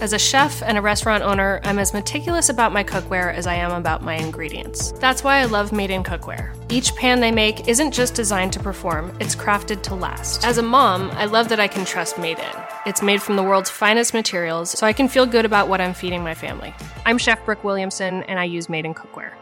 As a chef and a restaurant owner, I'm as meticulous about my cookware as I am about my ingredients. That's why I love Made in Cookware. Each pan they make isn't just designed to perform, it's crafted to last. As a mom, I love that I can trust Made in. It's made from the world's finest materials, so I can feel good about what I'm feeding my family. I'm Chef Brooke Williamson, and I use Made in Cookware.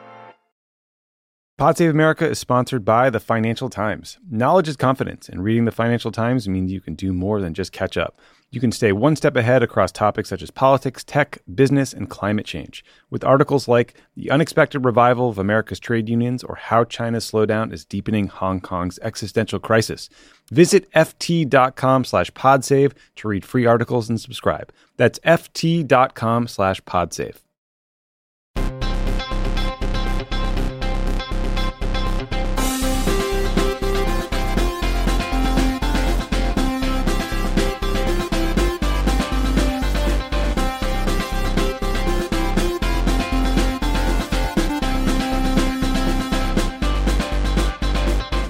Pod Save America is sponsored by the Financial Times. Knowledge is confidence, and reading the Financial Times means you can do more than just catch up. You can stay one step ahead across topics such as politics, tech, business, and climate change, with articles like The Unexpected Revival of America's Trade Unions or How China's Slowdown is Deepening Hong Kong's Existential Crisis. Visit ft.com slash podsave to read free articles and subscribe. That's ft.com slash podsave.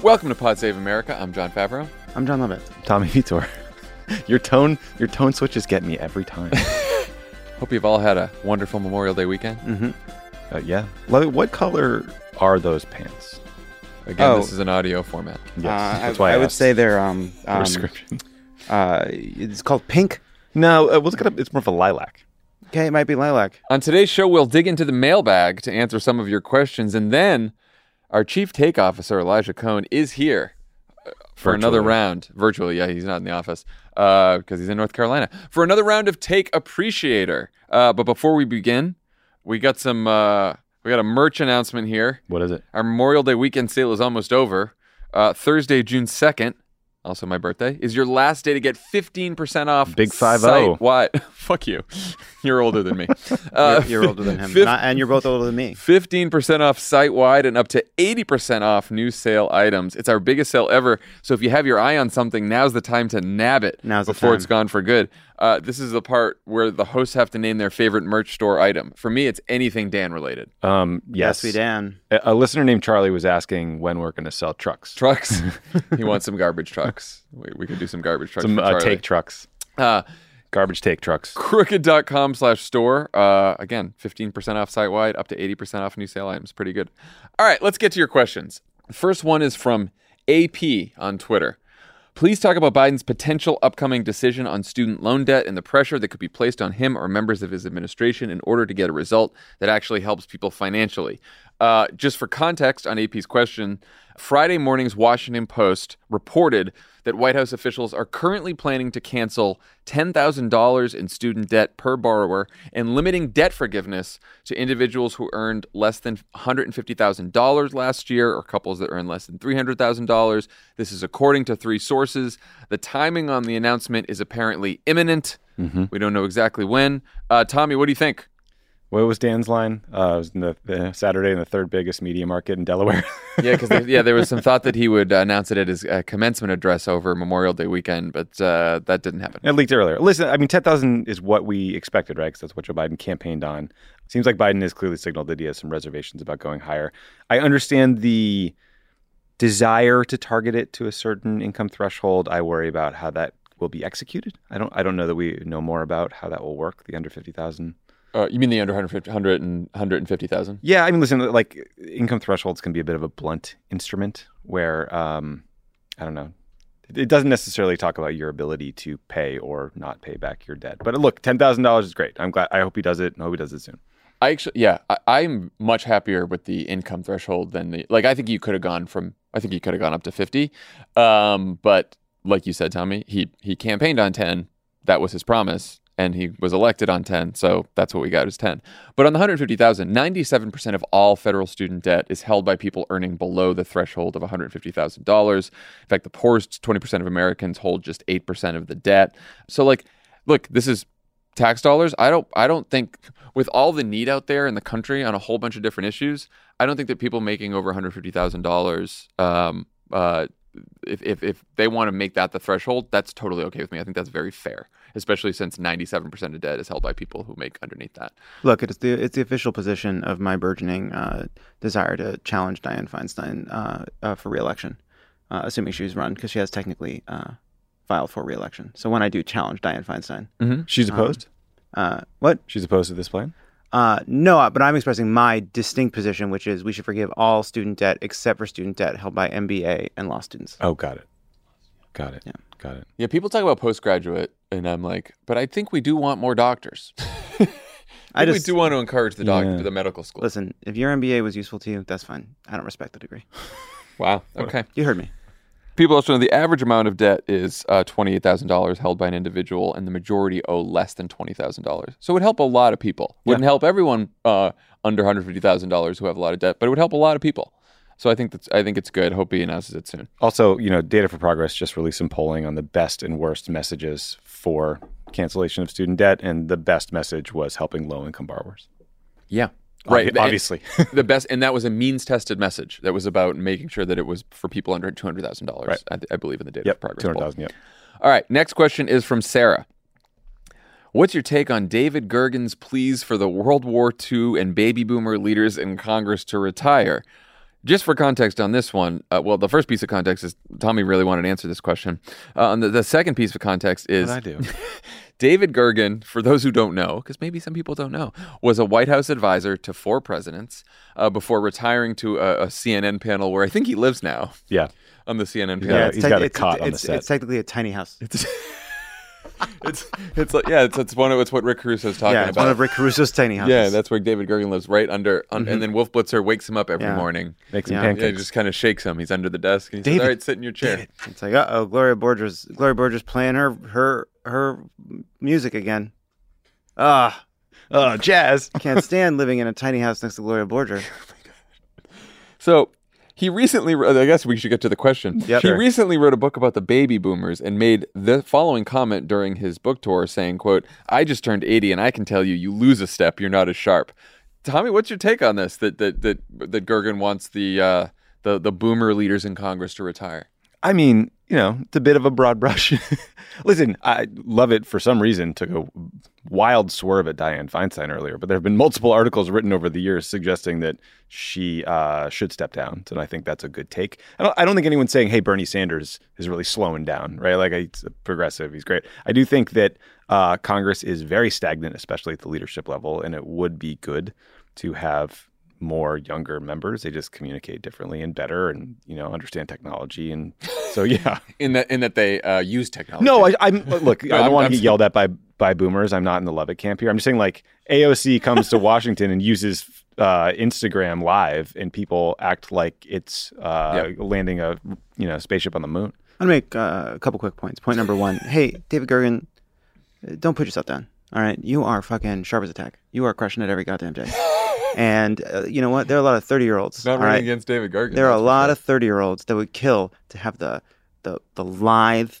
Welcome to Pod Save America. I'm Jon Favreau. I'm Jon Lovett. Tommy Vitor. Your tone, your tone switches get me every time. Hope you've all had a wonderful Memorial Day weekend. Mm-hmm. Uh, yeah. Lo- What color are those pants? Again, Oh. this is an audio format. Yes, Uh, that's I, why I, I would asked say they're um, um description. uh, it's called pink. No, uh, we'll look it up. It's more of a lilac. Okay, it might be lilac. On today's show, we'll dig into the mailbag to answer some of your questions, and then our chief take officer, Elijah Cone, is here uh, for another round. Virtually, yeah, he's not in the office because he's in North Carolina for another round of Take Appreciator. Uh, but before we begin, we got some. Uh, we got a merch announcement here. What is it? Our Memorial Day weekend sale is almost over. Uh, Thursday, June 2nd, also my birthday, is your last day to get 15% off. Big 5-0. What? Fuck you. You're older than me. Uh, You're, you're older than him, fif- Not- and you're both older than me. 15% off site wide and up to 80% off new sale items. It's our biggest sale ever. So if you have your eye on something, now's the time to nab it Now's the before it's gone for good. Uh, this is the part where the hosts have to name their favorite merch store item. For me, it's anything Dan related. Um, yes. Yes, we Dan. A, a listener named Charlie was asking when we're going to sell trucks. Trucks. he wants some garbage trucks. We, we could do some garbage trucks. Some for uh, take trucks. Uh, Garbage take trucks. crooked.com slash store. Uh, again, 15% off site wide, up to 80% off new sale items. Pretty good. All right, let's get to your questions. The first one is from AP on Twitter. Please talk about Biden's potential upcoming decision on student loan debt and the pressure that could be placed on him or members of his administration in order to get a result that actually helps people financially. Uh, just for context on AP's question, Friday morning's Washington Post reported that White House officials are currently planning to cancel $10,000 in student debt per borrower and limiting debt forgiveness to individuals who earned less than $150,000 last year or couples that earn less than $300,000. This is according to three sources. The timing on the announcement is apparently imminent. We don't know exactly when. Uh, Tommy, what do you think? What was Dan's line? Uh, it was in the, the Saturday in the third biggest media market in Delaware. Yeah, because yeah, there was some thought that he would announce it at his uh, commencement address over Memorial Day weekend, but uh, that didn't happen. it leaked earlier. Listen, I mean, 10,000 is what we expected, right? Because that's what Joe Biden campaigned on. Seems like Biden has clearly signaled that he has some reservations about going higher. I understand the desire to target it to a certain income threshold. I worry about how that will be executed. I don't. I don't know that we know more about how that will work. The under fifty thousand. Uh, you mean the under 150, 100 and 150,000? Yeah, I mean, listen, like income thresholds can be a bit of a blunt instrument where um, I don't know. It doesn't necessarily talk about your ability to pay or not pay back your debt. But look, ten thousand dollars is great. I'm glad. I hope he does it. and I hope he does it soon. I actually, yeah, I, I'm much happier with the income threshold than the like. I think you could have gone from. I think you could have gone up to 50. Um, but like you said, Tommy, he he campaigned on 10. That was his promise, and he was elected on 10. So that's what we got is 10. But on the 150,000, 97% of all federal student debt is held by people earning below the threshold of $150,000. In fact, the poorest 20% of Americans hold just 8% of the debt. So like, look, this is tax dollars. I don't I don't think with all the need out there in the country on a whole bunch of different issues, I don't think that people making over $150,000 um uh if, if, if they want to make that the threshold, that's totally okay with me. I think that's very fair, especially since 97% of debt is held by people who make underneath that. Look, it's the it's the official position of my burgeoning uh, desire to challenge Dianne Feinstein uh, uh, for reelection, uh, assuming she's run because she has technically uh, filed for reelection. So when I do challenge Dianne Feinstein, She's Um, opposed. Uh, what? She's opposed to this plan. Uh, no, but I'm expressing my distinct position, which is we should forgive all student debt except for student debt held by MBA and law students. Oh, got it. Got it. Yeah. Got it. Yeah, people talk about postgraduate, and I'm like, but I think we do want more doctors. I we just do want to encourage the doc- Yeah. the medical school. listen. If your MBA was useful to you, that's fine. I don't respect the degree. Wow. Okay. You heard me. People also know the average amount of debt is uh, twenty-eight thousand dollars held by an individual, and the majority owe less than twenty thousand dollars. So it would help a lot of people. Wouldn't help everyone uh, under one hundred fifty thousand dollars who have a lot of debt, but it would help a lot of people. So I think that's I think it's good. Hope he announces it soon. Also, you know, Data for Progress just released some polling on the best and worst messages for cancellation of student debt, and the best message was helping low income borrowers. Yeah. Right. obviously. the best, and that was a means-tested message. That was about making sure that it was for people under two hundred thousand dollars. Right. I, I believe in the data yep, progress. two hundred poll. thousand. Yep. All right. Next question is from Sarah. What's your take on David Gergen's pleas for the World War II and baby boomer leaders in Congress to retire? Just for context on this one, uh, well, the first piece of context is Tommy really wanted to answer this question. Uh, and the, the second piece of context is What I do? David Gergen, for those who don't know, because maybe some people don't know, was a White House advisor to four presidents uh, before retiring to a, a CNN panel where I think he lives now Yeah. on the CNN Yeah, panel. he's got a it's, on the it's, set. It's technically a tiny house. It's it's it's like yeah, it's, it's one of it's what Rick Caruso's talking about. yeah, it's about. one of Rick Caruso's tiny houses. yeah, that's where David Gergen lives, right under, un, and then Wolf Blitzer wakes him up every Yeah. morning. makes him Yeah. Yeah, pancakes. he just kind of shakes him. He's under the desk, and he David, says, "All right, sit in your chair." It's like, uh oh, Gloria Borger's Gloria Borger's playing her her her music again. Ah, oh, jazz. can't stand living in a tiny house next to Gloria Borger. So he recently, I guess we should get to the question. Yep. He recently wrote a book about the baby boomers and made the following comment during his book tour, saying, "quote I just turned 80, and I can tell you, you lose a step, you're not as sharp." Tommy, what's your take on this? That that that that Gergen wants the uh, the the boomer leaders in Congress to retire. I mean, you know, it's a bit of a broad brush. Listen, I love it for some reason. Took a wild swerve at Dianne Feinstein earlier, but there have been multiple articles written over the years suggesting that she uh, should step down. And I think that's a good take. I don't, I don't think anyone's saying, hey, Bernie Sanders is really slowing down, right? Like, he's a progressive. He's great. I do think that uh, Congress is very stagnant, especially at the leadership level, and it would be good to have more younger members. They just communicate differently and better, and you know understand technology. And so, yeah. In that in that they uh, use technology. No, I, I'm look. I I'm- don't want to get yelled at by by boomers. I'm not in the Lubbock camp here. I'm just saying, like AOC comes to Washington and uses uh, Instagram Live, and people act like it's uh, landing a you know spaceship on the moon. I'm gonna make uh, a couple quick points. Point number one: Hey, David Gergen, uh, don't put yourself down. All right, you are fucking sharp as a tack. You are crushing it every goddamn day. And uh, you know what? There are a lot of thirty year olds. not running right? against David Gergen. There are a lot of thirty year olds that would kill to have the the the lithe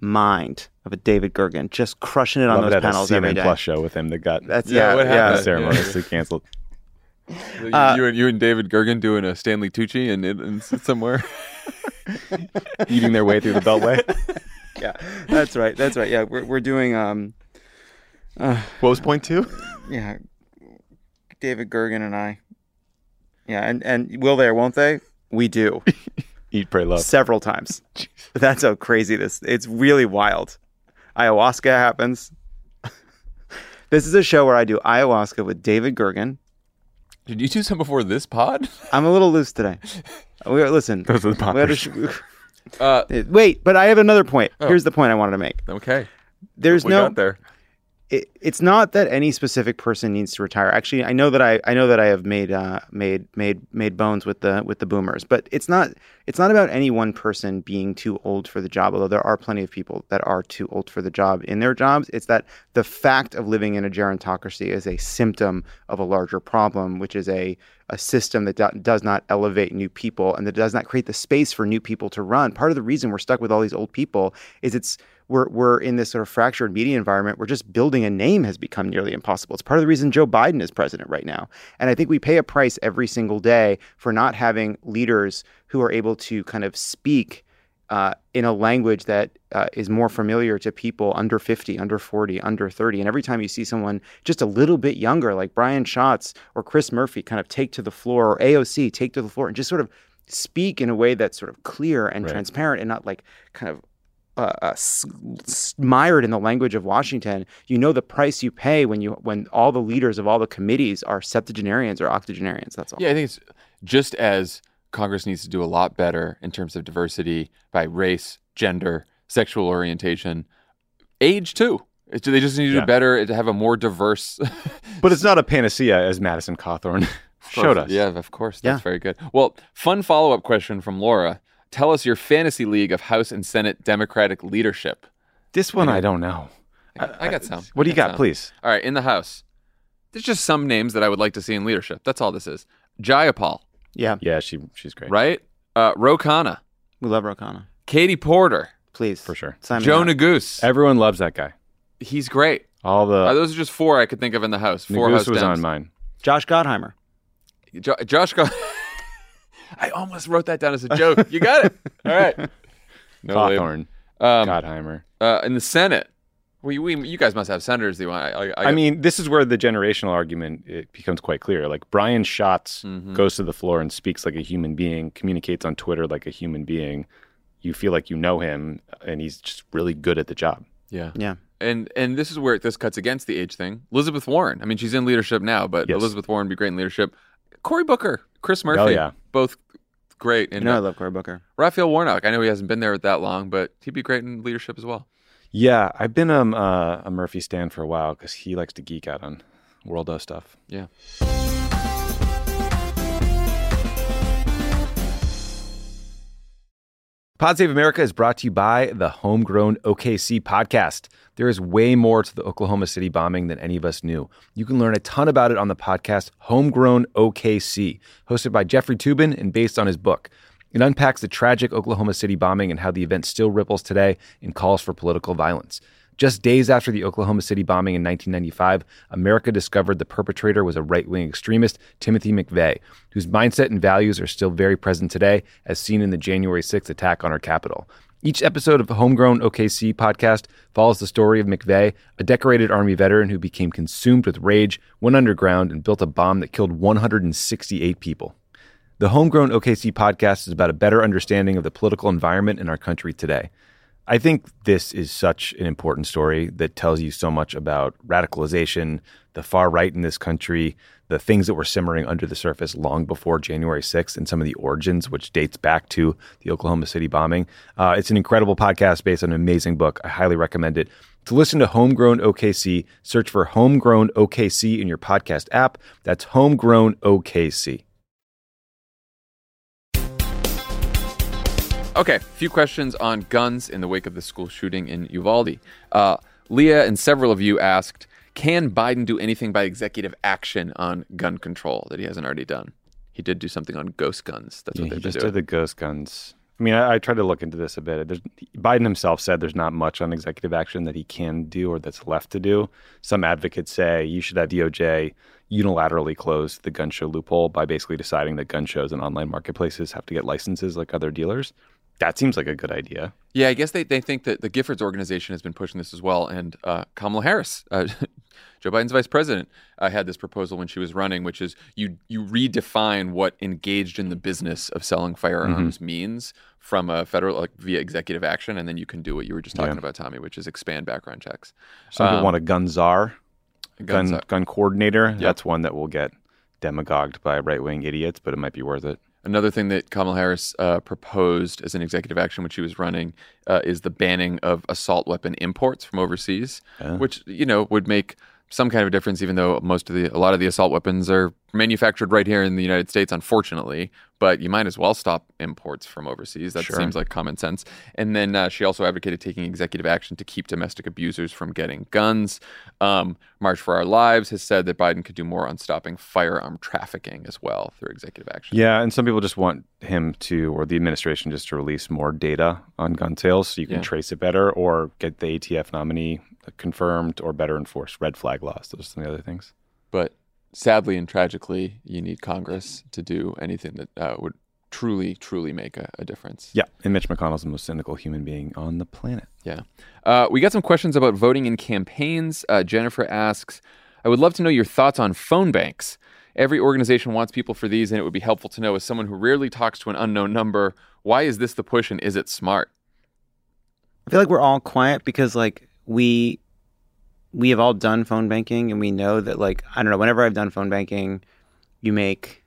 mind of a David Gergen, just crushing it on Love it those at panels every CNN day. Plus show with him that got That's Yeah, yeah, what yeah. happened? ceremoniously canceled. You, uh, you and you and David Gergen doing a Stanley Tucci and, and somewhere. Eating their way through the Beltway. yeah, that's right. That's right. Yeah, we're we're doing um, What was point two? yeah, David Gergen and I. Yeah, and and will they or won't they? We do Eat, pray, love. several times. That's how crazy this. It's really wild. Ayahuasca happens. this is a show where I do ayahuasca with David Gergen. Did you do some before this pod? I'm a little loose today. We listen. Those are the to sh- Uh, Wait, but I have another point. Oh. Here's the point I wanted to make. okay. There's we no there. It, it's not that any specific person needs to retire. Actually, I know that I I know that I have made uh, made made made bones with the with the boomers, but it's not it's not about any one person being too old for the job. Although there are plenty of people that are too old for the job in their jobs, it's that the fact of living in a gerontocracy is a symptom of a larger problem, which is a a system that do, does not elevate new people and that does not create the space for new people to run. Part of the reason we're stuck with all these old people is it's we're we're in this sort of fractured media environment where just building a name has become nearly impossible. It's part of the reason Joe Biden is president right now. And I think we pay a price every single day for not having leaders who are able to kind of speak uh, in a language that uh, is more familiar to people under 50, under 40, under 30. And every time you see someone just a little bit younger, like Brian Schatz or Chris Murphy, kind of take to the floor, or AOC take to the floor and just sort of speak in a way that's sort of clear and Right. transparent and not like kind of uh, uh, s- s- mired in the language of Washington, you know the price you pay when you when all the leaders of all the committees are septuagenarians or octogenarians. That's all. Yeah, I think it's just as Congress needs to do a lot better in terms of diversity by race, gender, sexual orientation, age too. It's, they just need to Yeah. do better to have a more diverse. But it's not a panacea, as Madison Cawthorn showed us. Yeah, of course. That's Yeah. very good. Well, fun follow up question from Laura. Tell us your fantasy league of House and Senate Democratic leadership. This one, I don't know. I got, I got some. What do you got, some. please? All right, in the House. There's just some names that I would like to see in leadership. That's all this is. Jayapal, Yeah, Yeah, she she's great. right? Uh, Ro Khanna, we love Ro Khanna. Katie Porter, Please, For sure. Sign me Joe up. Neguse. Everyone loves that guy. He's great. All the Uh, those are just four I could think of in the House. Four Neguse House was Dems. on mine. Josh Gottheimer. Jo- Josh go. I almost wrote that down as a joke. You got it. All right. No label. Cawthorn, Um, Gottheimer. uh, in the Senate, we, we you guys must have senators. You want? I, I, I mean, this is where the generational argument it becomes quite clear. Like Brian Schatz Mhm. goes to the floor and speaks like a human being, communicates on Twitter like a human being. You feel like you know him, and he's just really good at the job. yeah. Yeah, And and this is where this cuts against the age thing. Elizabeth Warren. I mean, she's in leadership now, but Yes. Elizabeth Warren would be great in leadership. Cory Booker, Chris Murphy, Oh, yeah. both great. you And know I uh, love Cory Booker. Raphael Warnock. I know he hasn't been there that long, but he'd be great in leadership as well. Yeah, I've been um, uh, a Murphy stan for a while because he likes to geek out on world of stuff. Yeah. Pod Save America is brought to you by the Homegrown OKC podcast. There is way more to the Oklahoma City bombing than any of us knew. You can learn a ton about it on the podcast Homegrown OKC, hosted by Jeffrey Toobin and based on his book. It unpacks the tragic Oklahoma City bombing and how the event still ripples today and calls for political violence. Just days after the Oklahoma City bombing in 1995, America discovered the perpetrator was a right wing extremist, Timothy McVeigh, whose mindset and values are still very present today, as seen in the January 6th attack on our Capitol. Each episode of the Homegrown OKC podcast follows the story of McVeigh, a decorated Army veteran who became consumed with rage, went underground, and built a bomb that killed 168 people. The Homegrown OKC podcast is about a better understanding of the political environment in our country today. I think this is such an important story that tells you so much about radicalization, the far right in this country, the things that were simmering under the surface long before January 6th, and some of the origins, which dates back to the Oklahoma City bombing. Uh, it's an incredible podcast based on an amazing book. I highly recommend it. To listen to Homegrown OKC, search for Homegrown OKC in your podcast app. That's Homegrown OKC. Okay, a few questions on guns in the wake of the school shooting in Uvalde. Uh, Leah and several of you asked, can Biden do anything by executive action on gun control that he hasn't already done? He did do something on ghost guns. That's what he they've just doing. did the ghost guns. I mean, I, I tried to look into this a bit. There's, Biden himself said there's not much on executive action that he can do or that's left to do. Some advocates say you should have DOJ unilaterally close the gun show loophole by basically deciding that gun shows and online marketplaces have to get licenses like other dealers. That seems like a good idea. Yeah, I guess they, they think that the Giffords organization has been pushing this as well. And uh, Kamala Harris, uh, Joe Biden's vice president, uh, had this proposal when she was running, which is you you redefine what engaged in the business of selling firearms Mm-hmm. means from a federal like via executive action, and then you can do what you were just talking Yeah. about, Tommy, which is expand background checks. Some Um, people want a gun czar, Guns gun up. gun coordinator. That's one that will get demagogued by right wing idiots, but it might be worth it. Another thing that Kamala Harris uh, proposed as an executive action when she was running uh, is the banning of assault weapon imports from overseas, which you know would make some kind of difference. Even though most of the a lot of the assault weapons are manufactured right here in the United States, unfortunately, but you might as well stop imports from overseas. That seems like common sense. And then uh, she also advocated taking executive action to keep domestic abusers from getting guns. Um, March for Our Lives has said that Biden could do more on stopping firearm trafficking as well through executive action. Yeah, and some people just want him to, or the administration just to release more data on gun sales so you can Yeah. trace it better or get the ATF nominee confirmed or better enforced red flag laws. Those are some of the other things. But sadly and tragically, you need Congress to do anything that uh, would truly, truly make a, a difference. Yeah, and Mitch McConnell's the most cynical human being on the planet. Yeah. Uh, we got some questions about voting in campaigns. Uh, Jennifer asks, I would love to know your thoughts on phone banks. Every organization wants people for these, and it would be helpful to know as someone who rarely talks to an unknown number, why is this the push and is it smart? I feel like we're all quiet because like we we have all done phone banking and we know that like I don't know, whenever I've done phone banking, you make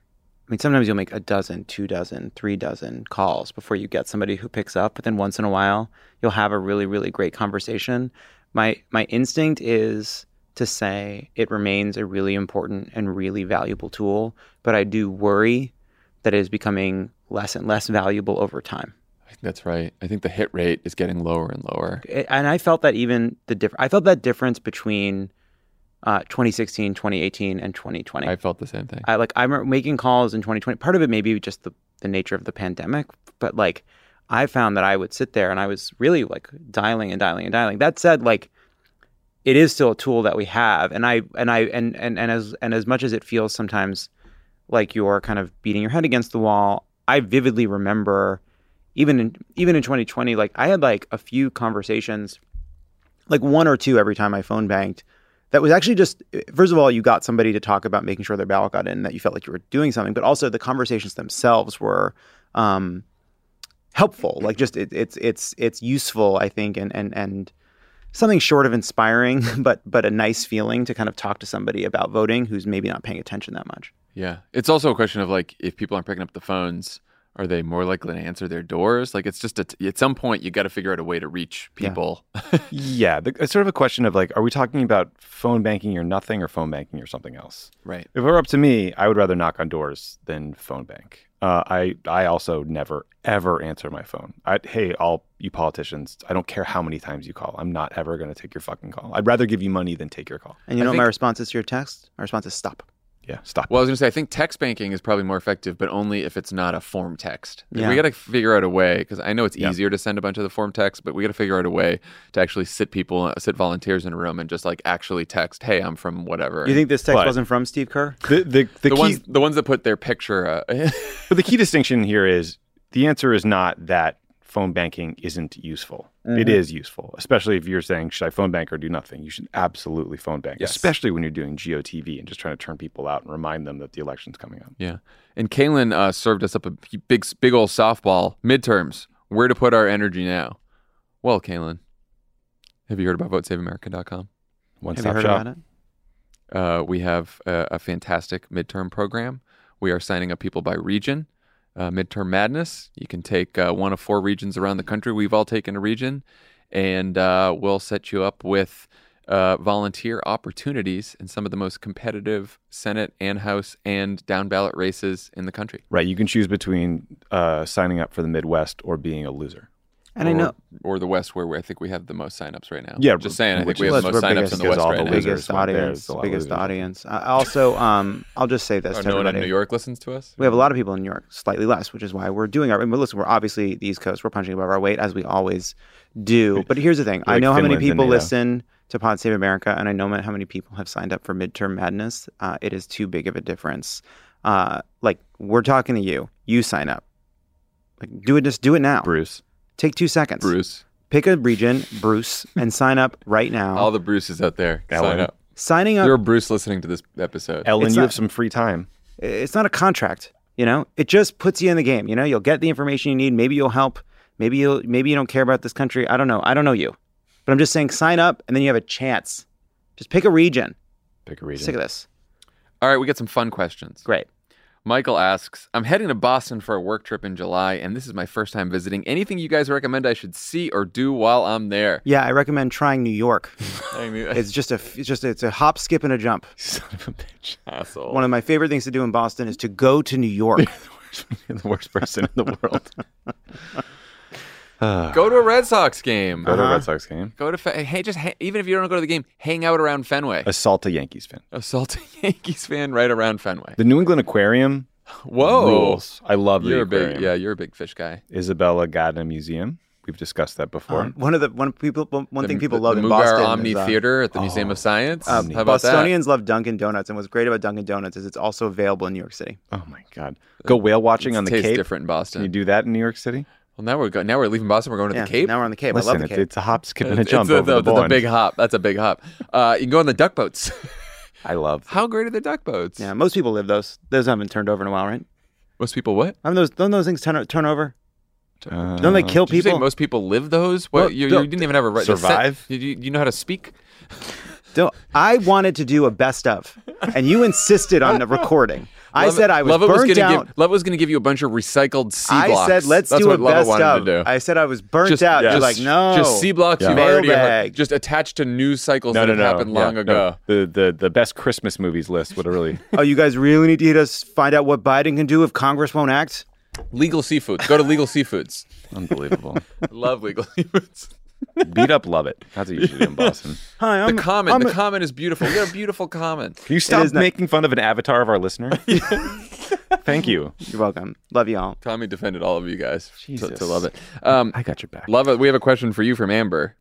I mean sometimes you'll make a dozen, two dozen, three dozen calls before you get somebody who picks up, but then once in a while you'll have a really, really great conversation. My my instinct is to say it remains a really important and really valuable tool, but I do worry that it is becoming less and less valuable over time. I think that's right. I think the hit rate is getting lower and lower. And I felt that even the diff- I felt that difference between uh, 2016, 2018, and 2020. I felt the same thing. I like I remember making calls in 2020. Part of it maybe just the, the nature of the pandemic, but like I found that I would sit there and I was really like dialing and dialing and dialing. That said, like it is still a tool that we have, and I and I and and and as and as much as it feels sometimes like you're kind of beating your head against the wall, I vividly remember even in even in 2020, like I had like a few conversations, like one or two every time I phone banked. That was actually just first of all, you got somebody to talk about making sure their ballot got in, that you felt like you were doing something, but also the conversations themselves were um, helpful. Like just it, it's it's it's useful, I think, and and and something short of inspiring, but but a nice feeling to kind of talk to somebody about voting who's maybe not paying attention that much. Yeah. It's also a question of like if people aren't picking up the phones, are they more likely to answer their doors? Like it's just a t- at some point you got to figure out a way to reach people. Yeah, the, it's sort of a question of like, are we talking about phone banking or nothing, or phone banking or something else? right. If it were up to me, I would rather knock on doors than phone bank. Uh, I I also never ever answer my phone. I, hey, all you politicians, I don't care how many times you call. I'm not ever going to take your fucking call. I'd rather give you money than take your call. And you I know what my think- response is to your text? My response is stop. Yeah, stop. Well, I was going to say, I think text banking is probably more effective, but only if it's not a form text. Yeah. We got to figure out a way because I know it's Yeah. easier to send a bunch of the form text, but we got to figure out a way to actually sit people, uh, sit volunteers in a room and just like actually text, "Hey, I'm from whatever." You think this text But- wasn't from Steve Kerr? the the, the, the key, ones the ones that put their picture? Uh, but the key distinction here is the answer is not that phone banking isn't useful. It is useful, especially if you're saying, should I phone bank or do nothing? You should absolutely phone bank, Yes. especially when you're doing GOTV and just trying to turn people out and remind them that the election's coming up. yeah. And Kaylin uh, served us up a big, big old softball midterms. Where to put our energy now? Well, Kaylin, have you heard about VoteSaveAmerica.com? One Have you stop heard shop. about it? Uh, we have a, a fantastic midterm program. We are signing up people by region. Uh, midterm madness. You can take uh, one of four regions around the country. We've all taken a region, and uh, we'll set you up with uh, volunteer opportunities in some of the most competitive Senate and House and down ballot races in the country. Right. You can choose between uh, signing up for the Midwest or being a loser. And I know or the West, where we, I think we have the most signups right now. Yeah, just saying. I think we is- have the most signups in the biggest- West all right the now. losers biggest went there. audience, It's a lot of biggest losers. audience. I also, um, I'll just say this Oh, to no one in. New York listens to us. We have a lot of people in New York, slightly less, which is why we're doing our. But listen, we're obviously the East Coast. We're punching above our weight as we always do. But here's the thing: I like know how many Finland's in people NATO. listen to Pod Save America, and I know how many people have signed up for Midterm Madness. Uh, it is too big of a difference. Uh, like we're talking to you. You sign up. Like do it. Just do it now. Bruce. Take two seconds. Bruce, Pick a region, Bruce, and sign up right now. all the Bruces out there, sign up. Signing up You're a Bruce listening to this episode. Ellen, It's you not- have some free time. it's not a contract you know it just puts you in the game you know you'll get the information you need maybe you'll help maybe you'll maybe you don't care about this country i don't know i don't know you but i'm just saying sign up and then you have a chance just pick a region Pick a region. sick of this All right, we got some fun questions. great Michael asks, I'm heading to Boston for a work trip in July, and this is my first time visiting. Anything you guys recommend I should see or do while I'm there? yeah i recommend trying new york it's just a it's just it's a hop skip and a jump Son of a bitch. asshole. one of my favorite things to do in boston is to go to new york You're the worst person in the world. Go to a Red Sox game. Go to a Uh-huh. Red Sox game. Go to Fe- hey, just ha- even if you don't go to the game, hang out around Fenway. Assault a Yankees fan. Assault a Yankees fan right around Fenway. The New England Aquarium Whoa, rules. I love you're a aquarium. big yeah, you're a big fish guy. Isabella Gardner Museum. We've discussed that before. Um, one of the one people one one The- thing people the, love the in Mugar boston Omni is, uh, Theater at the Museum of Science. uh, How about that? Bostonians love Dunkin' Donuts, and what's great about Dunkin' Donuts is it's also available in New York City. oh my God. Go whale watching It on the tastes Cape. different in Can Boston. you do that in New York City? Well, now we're go- now we're leaving Boston. We're going to Yeah, the Cape. now we're on the Cape. I love the it's, Cape. it's a hop, skip, and a It's jump a, over the, that's a big hop. That's a big hop. Uh, you can go on the duck boats. I love. How great are the duck boats? Yeah, most people live those. Those haven't turned over in a while, right? Most people what? Haven't those don't those things turn turn over? Uh, Don't they kill Did you say people? most people live those? What, Well, you, you didn't even have a right to set- Survive? You, you know how to speak? Don't, I wanted to do a best of, and you insisted on the recording. I Love- said I was Love it burnt was gonna out. Give, Love was going to give you a bunch of recycled C I blocks. I said let's That's do a what Love best wanted of. to do. I said I was burnt just, out. You're just- like no, Just C blocks Yeah. you've already Mailbag. just attached to news cycles no, that no, no. happened Yeah, long no. ago. The, the the best Christmas movies list would have really. Oh, you guys really need to hit us. Find out what Biden can do if Congress won't act. Legal seafoods. Go to Legal Seafoods. Unbelievable. Love Legal Seafoods. Beat up, love it. That's what you usually do in Boston. Hi, I'm comment. I'm the a- comment is beautiful. We got a beautiful comment. Can you stop is not- making fun of an avatar of our listener? Thank you. You're welcome. Love you all. Tommy defended all of you guys to, Jesus. to love it. Um, I got your back. love it. We have a question for you from Amber.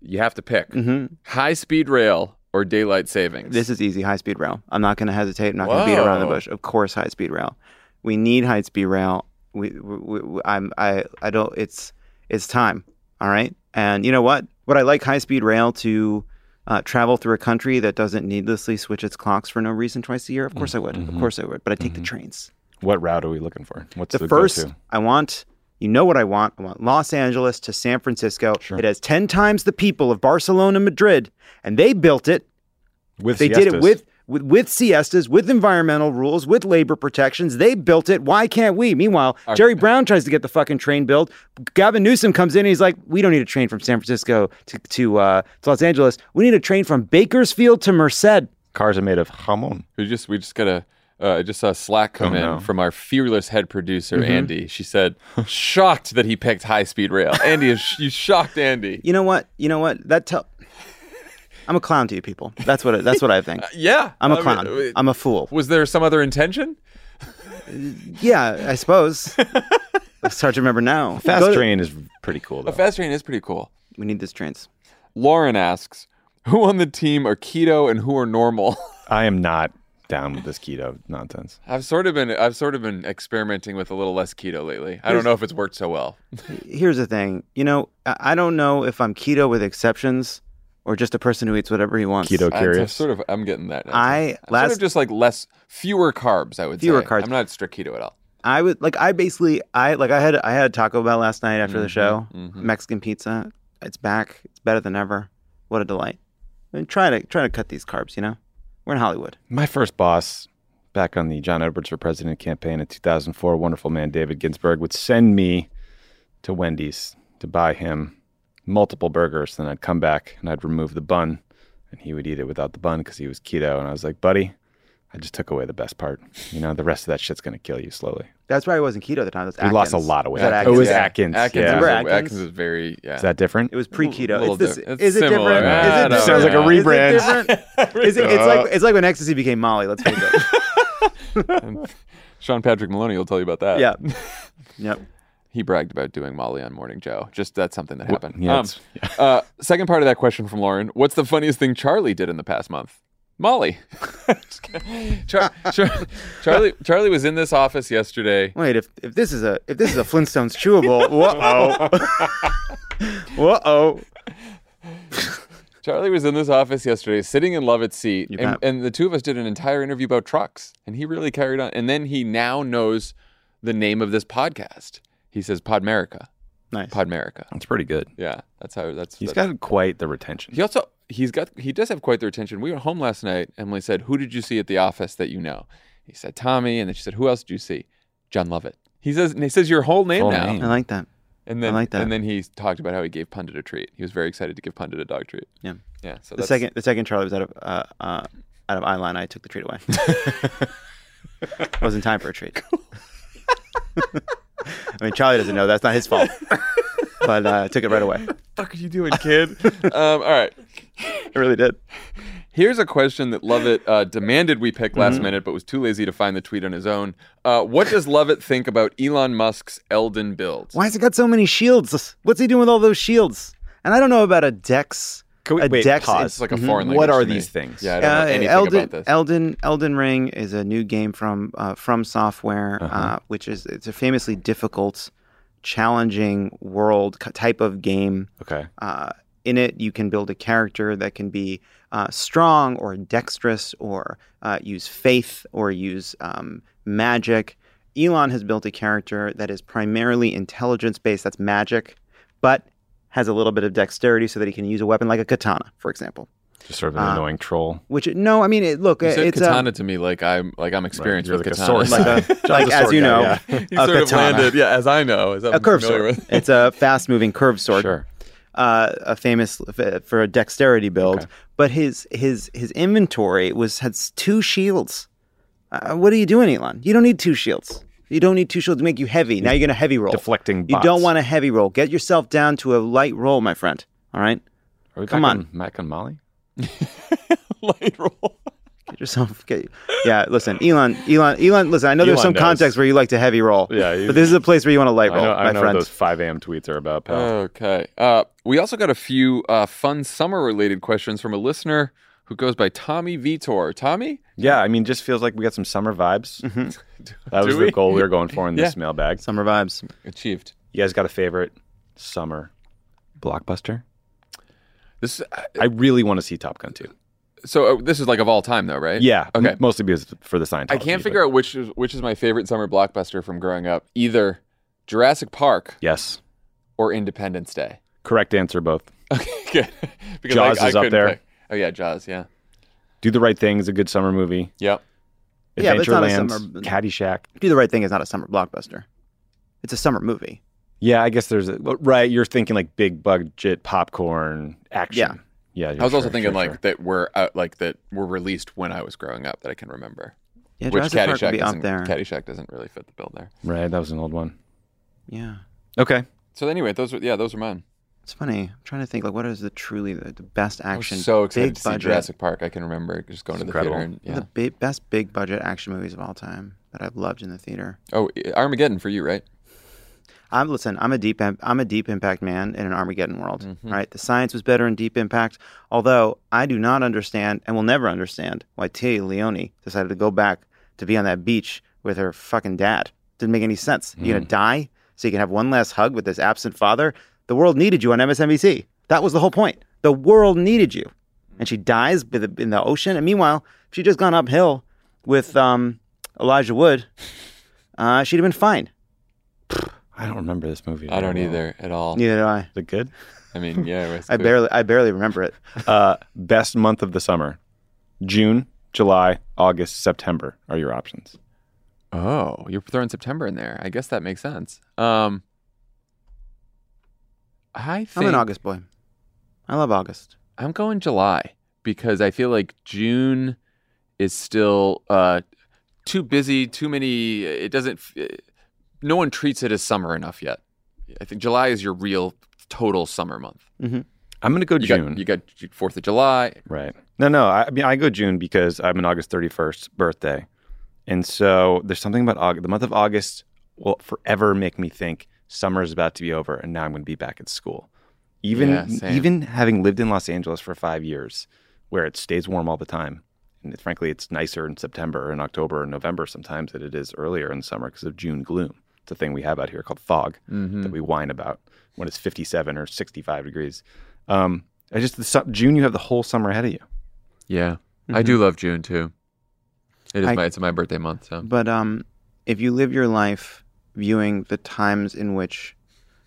You have to pick Mm-hmm. high speed rail or daylight savings. This is easy. High speed rail. I'm not going to hesitate. I'm not going to beat around the bush. Of course, high speed rail. We need high speed rail. We, we, we I'm I I don't. It's it's time. All right. And you know what? Would I like high speed rail to uh, travel through a country that doesn't needlessly switch its clocks for no reason twice a year? Of mm. course I would. Of mm-hmm. course I would. But I take the mm-hmm. trains. What route are we looking for? What's The the, first, go-to? I want, you know what I want? I want Los Angeles to San Francisco. It has 10 times the people of Barcelona, Madrid, and they built it. with They did it with, with, with siestas, with environmental rules, with labor protections. They built it. Why can't we? Meanwhile, Jerry Brown tries to get the fucking train built. Gavin Newsom comes in and he's like, we don't need a train from San Francisco to, to, uh, to Los Angeles. We need a train from Bakersfield to Merced. cars are made of jamon. We just we just got a uh, I just saw a Slack come Oh, in no. from our fearless head producer Mm-hmm. Andy. She said, "Shocked that he picked high speed rail." Andy is you shocked Andy. You know what? You know what? That tell. I'm a clown to you people. That's what. That's what I think. Yeah, I'm a I mean, clown. uh, I'm a fool. was there some other intention? Yeah, I suppose. It's hard to remember now. Fast Go to- train is pretty cool though. A fast train is pretty cool. We need these trains. Lauren asks, "Who on the team are keto and who are normal?" I am not down with this keto nonsense. I've sort of been I've sort of been experimenting with a little less keto lately. I don't know if it's worked so well. Here's the thing. You know, I I don't know if I'm keto with exceptions or just a person who eats whatever he wants. Keto I'm curious. sort of I'm getting that. Now. I I'm sort of just like less fewer carbs. I would Fewer say. carbs. I'm not strict keto at all. I would like. I basically. I like. I had. I had Taco Bell last night after the show. mhm. Mexican pizza. It's back. It's better than ever. What a delight. And try to try to cut these carbs. You know, we're in Hollywood. My first boss back on the John Edwards for President campaign in 2004, wonderful man David Ginsburg would send me to Wendy's to buy him multiple burgers. Then I'd come back and I'd remove the bun and he would eat it without the bun because he was keto. And I was like, buddy, I just took away the best part. You know, the rest of that shit's going to kill you slowly. That's why I wasn't keto at the time. That's We lost a lot of weight. that It was Atkins? Atkins. Atkins, yeah. Remember Atkins? Atkins is very yeah. Is that different? It was pre-keto. It's this, it's is it different? Is it different? Sounds like a Is it rebrand. different? Is it, it's like it's like when ecstasy became Molly. Let's face it. Sean Patrick Maloney will tell you about that. yeah. Yep. He bragged about doing Molly on Morning Joe. Just that's something that happened. yeah, Um, it's- uh, second part of that question from Lauren: What's the funniest thing Charlie did in the past month? Molly. Char- Char- Charlie. Charlie was in this office yesterday. Wait, if, if this is a if this is a Flintstones chewable, whoa, whoa, Charlie was in this office yesterday, sitting in Lovett's seat, and, and the two of us did an entire interview about trucks, and he really carried on. And then he now knows the name of this podcast. He says Podmerica. nice. Podmerica. That's pretty good. Yeah, that's how. That's. He's that's, got quite the retention. He also he's got he does have quite the retention. We were home last night. Emily said, "Who did you see at the office that you know?" He said Tommy, and then she said, "Who else did you see?" Jon Lovett. He says and he says your whole name Full now. name. I like that. And then I like that. and then he talked about how he gave Pundit a treat. He was very excited to give Pundit a dog treat. Yeah. Yeah. So The that's, second the second Charlie was out of uh, uh, out of eye line, I took the treat away. Wasn't time for a treat. I mean, Charlie doesn't know that's not his fault, but uh, I took it right away. fuck are you doing, kid? um, all right. I really did. Here's a question that Lovett uh, demanded we pick last Mm-hmm. minute, but was too lazy to find the tweet on his own. Uh, what does Lovett think about Elon Musk's Elden build? Why has it got so many shields? What's he doing with all those shields? And I don't know about a Dex. Can we- a wait, Dex. pause. It's like a foreign language. What are to me. these things? Yeah, I don't know Uh, anything Elden, about this. Elden Elden Ring is a new game from uh, From Software, Uh-huh. uh, which is it's a famously difficult, challenging world c- type of game. Okay. Uh, in it, you can build a character that can be uh, strong or dexterous or uh, use faith or use um, magic. Elon has built a character that is primarily intelligence based. That's magic, but has a little bit of dexterity so that he can use a weapon like a katana, for example. Just sort of an Uh, annoying troll. Which no, I mean, it, look, You said it's katana a, to me like I'm like I'm experienced You're with like a katana. sword- like a, like as you know, yeah. he a sort of katana. landed, yeah, as I know, as I'm a curved sword. with. it's a fast moving curved sword. Sure. uh, a famous f- for a dexterity build, Okay. but his his his inventory was had two shields. Uh, what are you doing, Elon? You don't need two shields. You don't need two shields to make you heavy. Now you're gonna heavy roll. Deflecting You don't want a heavy roll. Get yourself down to a light roll, my friend. All right. Are we Come back on. Mac and Molly? Light roll. Get yourself. Get, yeah. Listen, Elon. Elon. Elon. Listen. I know there's some knows. context where you like to heavy roll. Yeah, he- But this is a place where you want to light I roll, know, I know friend. what those 5 a.m. tweets are about, pal. Okay. Uh, we also got a few uh, fun summer related questions from a listener who goes by Tommy Vitor. Tommy? yeah, I mean, just feels like we got some summer vibes. That was Do the goal we were going for in this Yeah. mailbag. Summer vibes. Achieved. You guys got a favorite summer blockbuster? This uh, I really want to see Top Gun 2. so uh, this is like of all time though, right? Yeah, Okay. m- mostly because for the Scientology. I can't figure out which is which is my favorite summer blockbuster from growing up. Either Jurassic Park Yes, or Independence Day. correct answer both. Okay, good. because Jaws is up there. pick. Oh yeah, Jaws. Yeah. Do the Right Thing is a good summer movie. Yep. Yeah, but it's not a Adventureland, summer- Caddyshack. Do the right thing is not a summer blockbuster. It's a summer movie. Yeah, I guess there's a right. You're thinking like big budget popcorn action. Yeah. yeah. I was also thinking sure, like sure. that were uh, like that were released when I was growing up that I can remember. Yeah, Which Jurassic Park would Caddyshack be doesn't, up there. Caddyshack doesn't really fit the bill there. right. That was an old one. yeah. Okay. So anyway, those were yeah, those are mine. It's funny. I'm trying to think like what is the truly the, the best I action was so excited big to see budget Jurassic Park. I can remember just going to the incredible. theater and yeah. the big, best big budget action movies of all time that I've loved in the theater. Oh, Armageddon for you, right? I'm listen. I'm a deep. Im- I'm a deep impact man in an Armageddon world. Mm-hmm. Right. The science was better in Deep Impact. Although I do not understand and will never understand why Téa Leoni decided to go back to be on that beach with her fucking dad. Didn't make any sense. You're Mm. gonna die so you can have one last hug with this absent father. The world needed you on MSNBC. That was the whole point. The world needed you, and she dies in the ocean. And meanwhile, if she'd just gone uphill with um, Elijah Wood, uh, she'd have been fine. I don't remember this movie. I don't well. either at all. Neither do I. Is it good? I mean, yeah, it was I good. barely, I barely remember it. Uh, best month of the summer: June, July, August, September are your options. Oh, you're throwing September in there. I guess that makes sense. Um, I think I'm an August boy. I love August. I'm going July because I feel like June is still uh, too busy. Too many. It doesn't. f- No one treats it as summer enough yet. I think July is your real total summer month. I'm going to go You June. got you got Fourth of July. Right. No, no. I, I mean, I go June because I'm an August 31st birthday, and so there's something about August. The month of August will forever make me think summer is about to be over, and now I'm going to be back at school. Even Yeah, even having lived in Los Angeles for five years, where it stays warm all the time, and it, frankly, it's nicer in September and October and November sometimes than it is earlier in summer because of June gloom. It's a thing we have out here called fog that we whine about when it's 57 or 65 degrees. Um, I just the su- June, you have the whole summer ahead of you. Yeah, I do love June too. It is I- my it's my birthday month. So But um, if you live your life viewing the times in which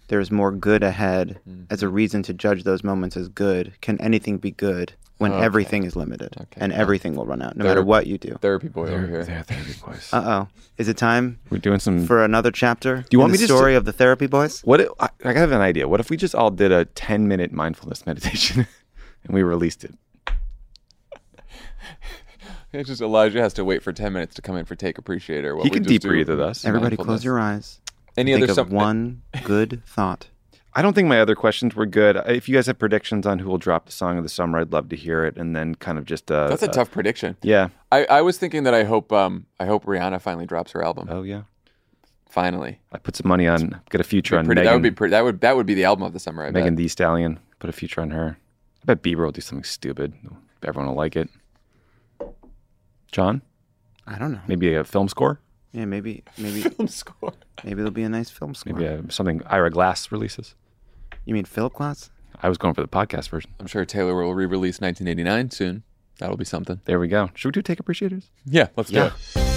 there's more good ahead as a reason to judge those moments as good, can anything be good when Okay. everything is limited Okay, and everything will run out, no There- matter what you do? therapy boy over here. There, therapy boys. Uh oh. Is it time We're doing some. for another chapter? Do you want in me the just to- story of the therapy boys? what? If, I, I have an idea. What if we just all did a 10 minute mindfulness meditation and we released it? It's just Elijah has to wait for ten minutes to come in for take appreciator. while He we can deep breathe with us. Everybody, close your eyes. Any Think other of some- one good thought. I don't think my other questions were good. If you guys have predictions on who will drop the song of the summer, I'd love to hear it. And then kind of just. Uh, That's a uh, tough prediction. Yeah. I, I was thinking that I hope um I hope Rihanna finally drops her album. Oh, yeah. Finally, I put some money on, get a future on Pretty- Megan, that would be pretty, that would that would be the album of the summer. I Megan bet. Thee Stallion. Put a future on her. I bet Bieber will do something stupid. Everyone will like it. John? I don't know. Maybe a film score? Yeah, maybe, maybe, Film score. maybe there'll be a nice film score. Maybe a, something Ira Glass releases? You mean Philip Glass? I was going for the podcast version. I'm sure Taylor will re-release 1989 soon. That'll be something. There we go. Should we do take appreciators? Yeah, let's Yeah. do it.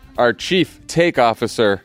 Our chief take officer,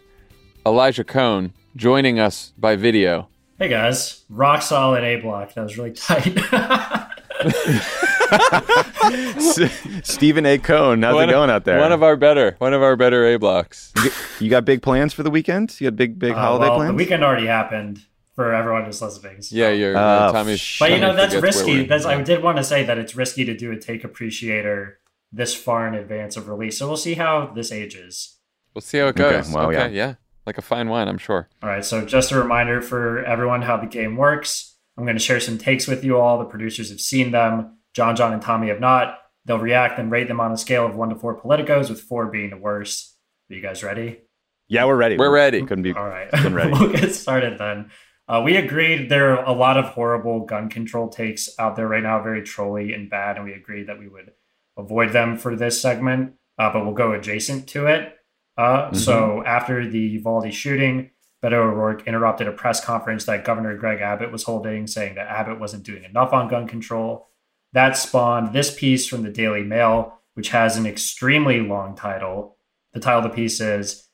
Elijah Cone, joining us by video. Hey guys, rock solid A block. That was really tight. Stephen A. Cone, how's One it of- going out there? One of our better, one of our better A blocks. you got big plans for the weekend? You got big, big Uh, holiday well, plans? the weekend already happened for everyone who's listening. so- Yeah, you're Oh, uh, Tommy. But you know Tommy that's risky. That's I did want to say that it's risky to do a take appreciator this far in advance of release. So we'll see how this ages. We'll see how it Okay, goes. well, okay, yeah. like a fine wine, I'm sure. All right. So just a reminder for everyone how the game works. I'm going to share some takes with you all. The producers have seen them. Jon, Jon, and Tommy have not. They'll react and rate them on a scale of one to four politicos, with four being the worst. Are you guys ready? yeah, we're ready. We're ready. Couldn't be. All right. Been ready. we'll get started then. Uh, we agreed there are a lot of horrible gun control takes out there right now, very trolly and bad, and we agreed that we would avoid them for this segment, uh, but we'll go adjacent to it. Uh, So after the Uvalde shooting, Beto O'Rourke interrupted a press conference that Governor Greg Abbott was holding, saying that Abbott wasn't doing enough on gun control. That spawned this piece from the Daily Mail, which has an extremely long title. The title of the piece is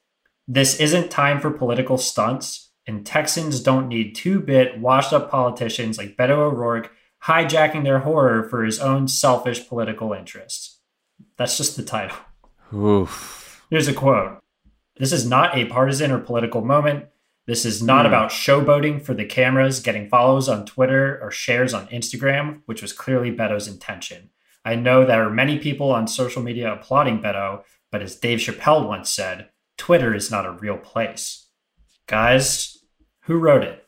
this isn't time for political stunts, and Texans don't need two bit, washed up politicians like Beto O'Rourke hijacking their horror for his own selfish political interests. That's just the title. Oof. Here's a quote This is not a partisan or political moment. This is not hmm. about showboating for the cameras, getting follows on Twitter or shares on Instagram, which was clearly Beto's intention. I know there are many people on social media applauding Beto, but as Dave Chappelle once said, Twitter is not a real place. Guys, who wrote it?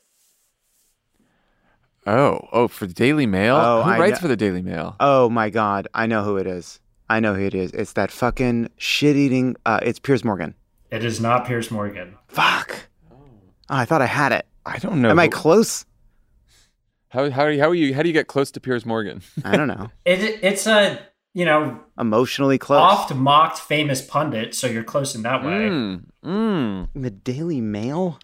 Oh, oh, for the Daily Mail. Oh, Who I writes kn- for the Daily Mail? Oh my god, I know who it is. I know who it is. It's that fucking shit eating. Uh, it's Piers Morgan. It is not Piers Morgan. Fuck. Oh, I thought I had it. I don't know. Am I close? How how are you, how are you how do you get close to Piers Morgan? I don't know. It, it's a, you know, Emotionally close. oft mocked famous pundit, so you're close in that way. Mm, mm. The Daily Mail.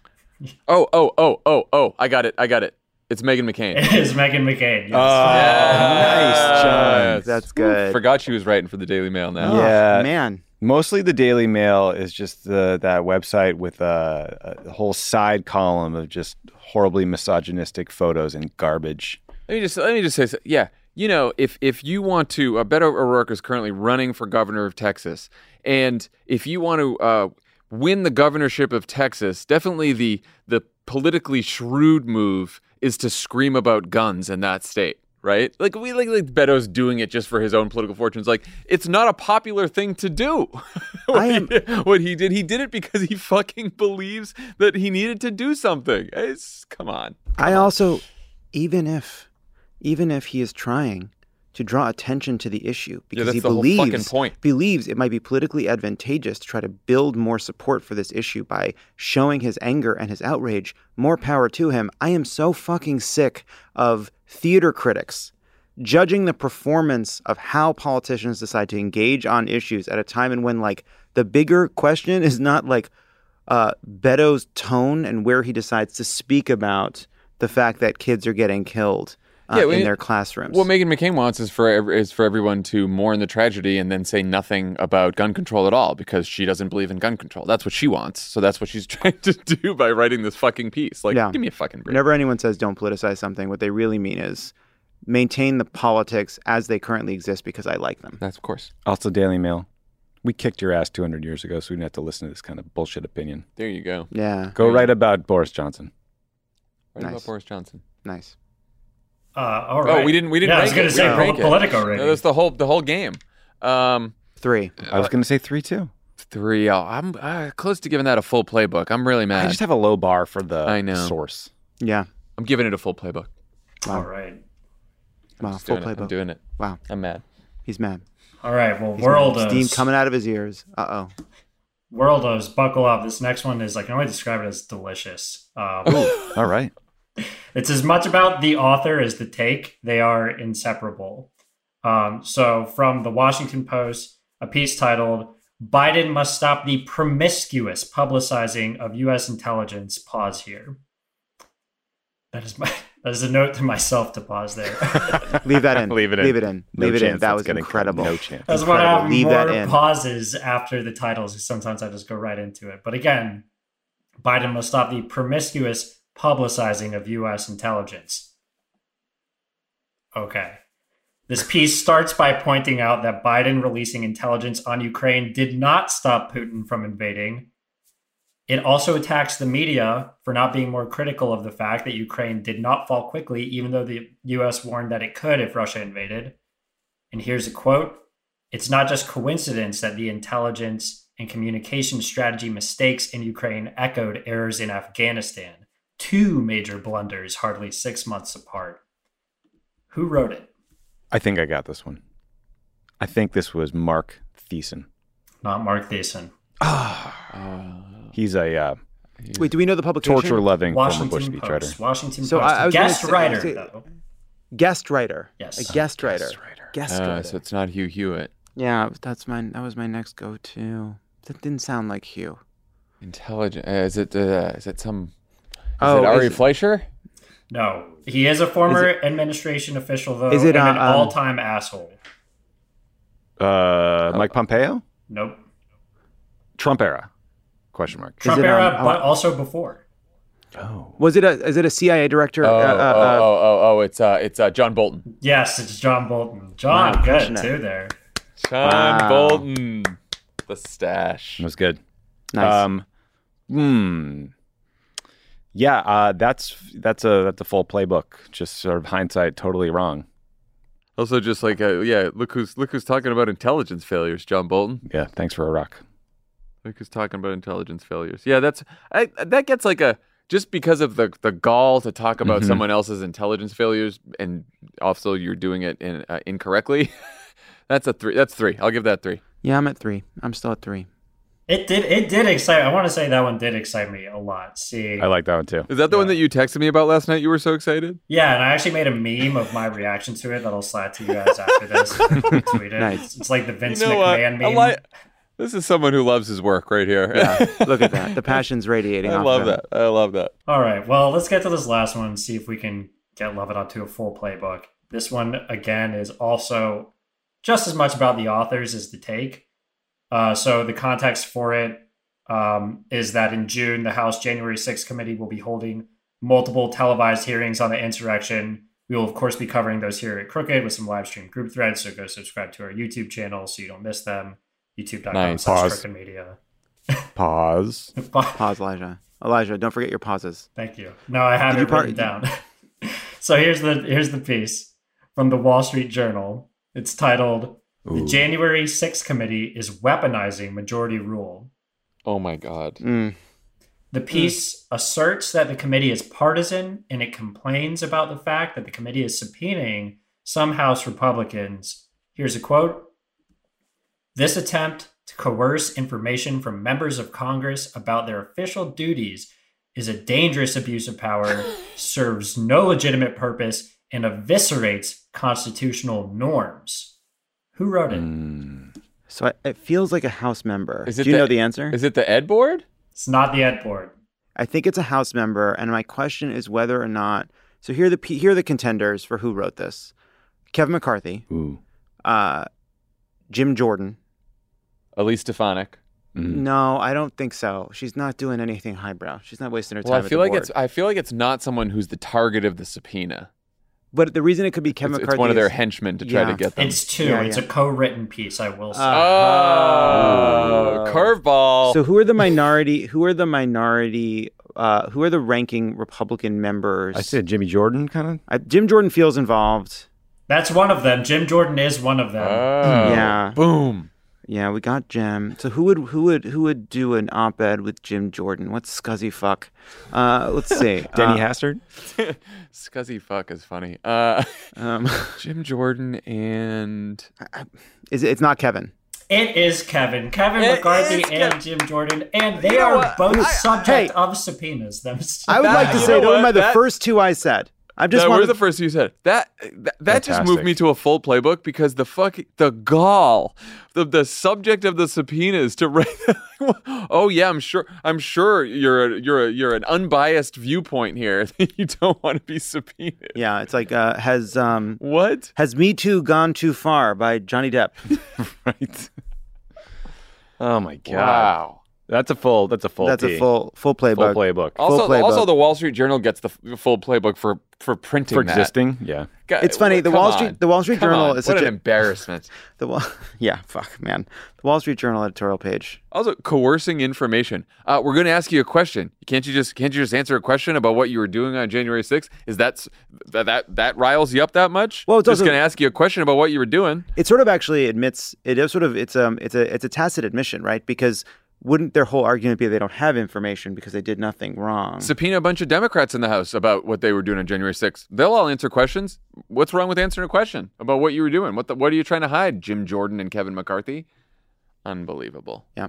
Oh, oh, oh, oh, oh! I got it! I got it! It's Meghan McCain. It is Meghan McCain. Yes. nice, Jon. Yes. That's good. Forgot she was writing for the Daily Mail now. Oh, Yeah. man. Mostly the Daily Mail is just the that website with a, a whole side column of just horribly misogynistic photos and garbage. Let me just let me just say, so- yeah. You know, if if you want to, uh, Beto O'Rourke is currently running for governor of Texas, and if you want to uh, win the governorship of Texas, definitely the the politically shrewd move is to scream about guns in that state. Right, like we like like Beto's doing it just for his own political fortunes. Like it's not a popular thing to do. what, I am- he, what he did, he did it because he fucking believes that he needed to do something. It's come on. I also, even if, even if he is trying to draw attention to the issue because that's he believes believes it might be politically advantageous to try to build more support for this issue by showing his anger and his outrage. More power to him. I am so fucking sick of theater critics judging the performance of how politicians decide to engage on issues at a time and when like the bigger question is not like uh, Beto's tone and where he decides to speak about the fact that kids are getting killed uh, Yeah, well, in their classrooms. What Meghan McCain wants is for ev- is for everyone to mourn the tragedy and then say nothing about gun control at all because she doesn't believe in gun control. That's what she wants. So that's what she's trying to do by writing this fucking piece. Like, Yeah. give me a fucking break. Whenever anyone says don't politicize something, what they really mean is maintain the politics as they currently exist because I like them. That's of course. Also, Daily Mail. We kicked your ass 200 years ago, so we didn't have to listen to this kind of bullshit opinion. There you go. Yeah, Go write about Boris Johnson. Right about Boris Johnson. nice. Uh, all right. Oh, we didn't. We didn't. Yeah, I was going to say pol- rank it. Politico No, that's the whole the whole game. Um, Three. I was going to say three too. three. Oh, I'm uh, close to giving that a full playbook. I'm really mad. I just have a low bar for the I know. source. Yeah. I'm giving it a full playbook. all right. Wow. Full doing it. I'm doing it. Wow. I'm mad. He's mad. All right. Well, He's world mad. steam coming out of his ears. Uh oh. Worldos, buckle up. This next one is like I can only describe it as delicious. Um, All right. It's as much about the author as the take. They are inseparable. Um, so, from the Washington Post, a piece titled Biden Must Stop the Promiscuous Publicizing of U.S. Intelligence. Pause here. That is my. That is a note to myself to pause there. Leave that in. Leave it in. Leave it in. No Leave it in. That was getting incredible. No chance. That's why I Incredible. have Leave that more in. pauses after the titles. Sometimes I just go right into it. But again, Biden must stop the promiscuous publicizing of U.S. intelligence. Okay. This piece starts by pointing out that Biden releasing intelligence on Ukraine did not stop Putin from invading. It also attacks the media for not being more critical of the fact that Ukraine did not fall quickly, even though the US warned that it could if Russia invaded. And here's a quote It's not just coincidence that the intelligence and communication strategy mistakes in Ukraine echoed errors in Afghanistan. Two major blunders, hardly six months apart. Who wrote it? I think I got this one. I think this was Marc Thiessen. Not Marc Thiessen. He's a uh, Wait, do we know the publication? torture-loving former Bush Washington speechwriter. Post. Washington So Post. I- I was Guest say- writer, say- though. Guest writer. Yes. A guest writer. Guest writer. Guest Uh, writer. so it's not Hugh Hewitt. Yeah, that's my. That was my next go-to. That didn't sound like Hugh. Intelligent. Uh, is it? Uh, is it some? Is Oh, it Ari is it- Fleischer? No, he is a former administration official, though, Is it, and an uh, um, all-time asshole. Uh, Mike Pompeo? Nope. Trump era? Question mark. Trump it, era, um, but oh- also before. Oh. Was it a? Is it a CIA director? Oh, Uh, uh, oh, uh, oh, oh, oh, it's uh, it's uh, John Bolton. Yes, it's John Bolton. John, Wow, good crushing it. too there. John Wow. Bolton, the stash. That was good. Nice. Um, hmm. Yeah, uh, that's that's a that's a full playbook. Just sort of hindsight, totally wrong. Also, just like uh, yeah, look who's look who's talking about intelligence failures. John Bolton. Yeah, thanks for a rock. Look who's talking about intelligence failures. Yeah, that's I, that gets like a just because of the the gall to talk about Mhm. someone else's intelligence failures, and also you're doing it in, uh, incorrectly. that's a three. That's three. I'll give that three. yeah, I'm at three. I'm still at three. It did. It did excite. I want to say that one did excite me a lot. See, I like that one too. Is that the one that you texted me about last night? You were so excited. yeah, and I actually made a meme of my reaction to it that I'll slide to you guys after this. Tweet it. Nice. It's, it's like the Vince you know? McMahon I meme. like- this is someone who loves his work right here. Yeah, look at that. The passion's radiating. I off love him. that. I love that. All right. Well, let's get to this last one and see if we can get Lovett Up to a full playbook. This one, again, is also just as much about the authors as the take. Uh, so, the context for it um, is that in June, the House January 6th committee will be holding multiple televised hearings on the insurrection. We will, of course, be covering those here at Crooked with some live stream group threads. So, go subscribe to our YouTube channel so you don't miss them. YouTube.com Nice. slash Pause. Crooked Media. Pause. Pause, Elijah. Elijah, don't forget your pauses. Thank you. No, I have Did it you par- written down. so here's the here's the piece from the Wall Street Journal. It's titled "The January 6th Committee is Weaponizing Majority Rule." Oh my god. Mm. The piece asserts that the committee is partisan and it complains about the fact that the committee is subpoenaing some House Republicans. Here's a quote This attempt to coerce information from members of Congress about their official duties is a dangerous abuse of power, serves no legitimate purpose, and eviscerates constitutional norms. Who wrote it? Mm. So I, it feels like a House member. Is it Do you the- know the answer? Is it the Ed board? It's not the Ed Board. I think it's a House member, and my question is whether or not. So here are the here are the contenders for who wrote this: Kevin McCarthy, Ooh. uh, Jim Jordan. Elise Stefanik. Mm. No, I don't think so. She's not doing anything highbrow. She's not wasting her time. Well, I at feel the like board. it's I feel like it's not someone who's the target of the subpoena. But the reason it could be Kevin It's, it's one of their is- henchmen to try Yeah. to get them. It's two. Yeah, it's yeah. a co-written piece. I will say. Uh, oh, Uh, curveball. So who are the minority? Who are the minority? Uh, who are the ranking Republican members? I said Jimmy Jordan, kind of. I, Jim Jordan feels involved. That's one of them. Jim Jordan is one of them. Oh, Yeah. Boom. Yeah, we got Jim. So who would who would who would do an op-ed with Jim Jordan? What's scuzzy fuck? Uh, let's see. Denny uh, Hastert. Scuzzy fuck is funny. Uh, um, Jim Jordan and is it, it's not Kevin. It is Kevin, Kevin It McCarthy, is and Kev- Jim Jordan, and they You know are what? both I- subject Hey. of subpoenas themselves. I would That- like to say know those what? are the That- first two I said. I just that wanted were the first you said. That that, that just moved me to a full playbook because the fuck the gall, the the subject of the subpoenas to write. oh yeah, I'm sure. I'm sure you're a, you're a, you're an unbiased viewpoint here. you don't want to be subpoenaed. Yeah, it's like uh, has um What? has Me Too gone too far by Johnny Depp. right. Oh my god. Wow. That's a full. That's a full. That's T. a full full full playbook. playbook Also, playbook. also the Wall Street Journal gets the f- full playbook for for printing for that. existing. Yeah. God, It's funny, the come Wall on. Street- the Wall Street Come Journal on. is what such an a- embarrassment. The Wall, yeah, fuck, man. The Wall Street Journal editorial page. Also, coercing information. Uh, we're going to ask you a question. Can't you just can't you just answer a question about what you were doing on January 6th? Is that that that, that riles you up that much? Well, it's just going to ask you a question about what you were doing. It sort of actually admits it is sort of it's um it's a it's a tacit admission, right? Because wouldn't their whole argument be they don't have information because they did nothing wrong? Subpoena a bunch of Democrats in the House about what they were doing on January 6th. They'll all answer questions. What's wrong with answering a question about what you were doing? What the, what are you trying to hide, Jim Jordan and Kevin McCarthy? Unbelievable. yeah.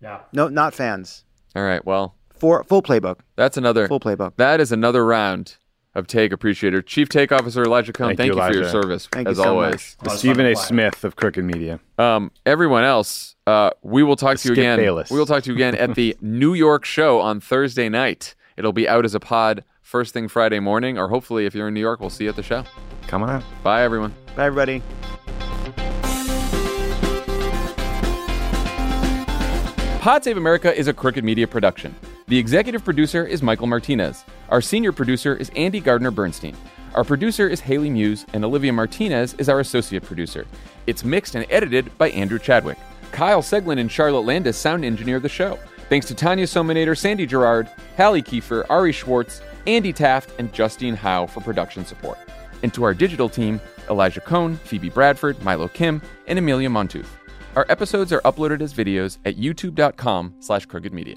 Yeah. No, not fans. All right, well, For full playbook, that's another full playbook. that is another round of Take Appreciator. Chief Take Officer Elijah Cone, Thank thank, you, you, for your service Thank you as so always. much. The Oh, Stephen A. Smith of Crooked Media. Um, everyone else, uh, we will talk to you Skip again. Bayless. We will talk to you again at the New York show on Thursday night. It'll be out as a pod first thing Friday morning, or hopefully, if you're in New York, we'll see you at the show. Come on out. Bye, everyone. Bye, everybody. Pod Save America is a Crooked Media production. The executive producer is Michael Martinez. Our senior producer is Andy Gardner Bernstein. Our producer is Haley Muse, and Olivia Martinez is our associate producer. It's mixed and edited by Andrew Chadwick. Kyle Seglin and Charlotte Landis sound engineer the show. Thanks to Tanya Sominator, Sandy Gerard, Hallie Kiefer, Ari Schwartz, Andy Taft, and Justine Howe for production support. And to our digital team, Elijah Cone, Phoebe Bradford, Milo Kim, and Amelia Montooth. Our episodes are uploaded as videos at youtube.com slash crooked media.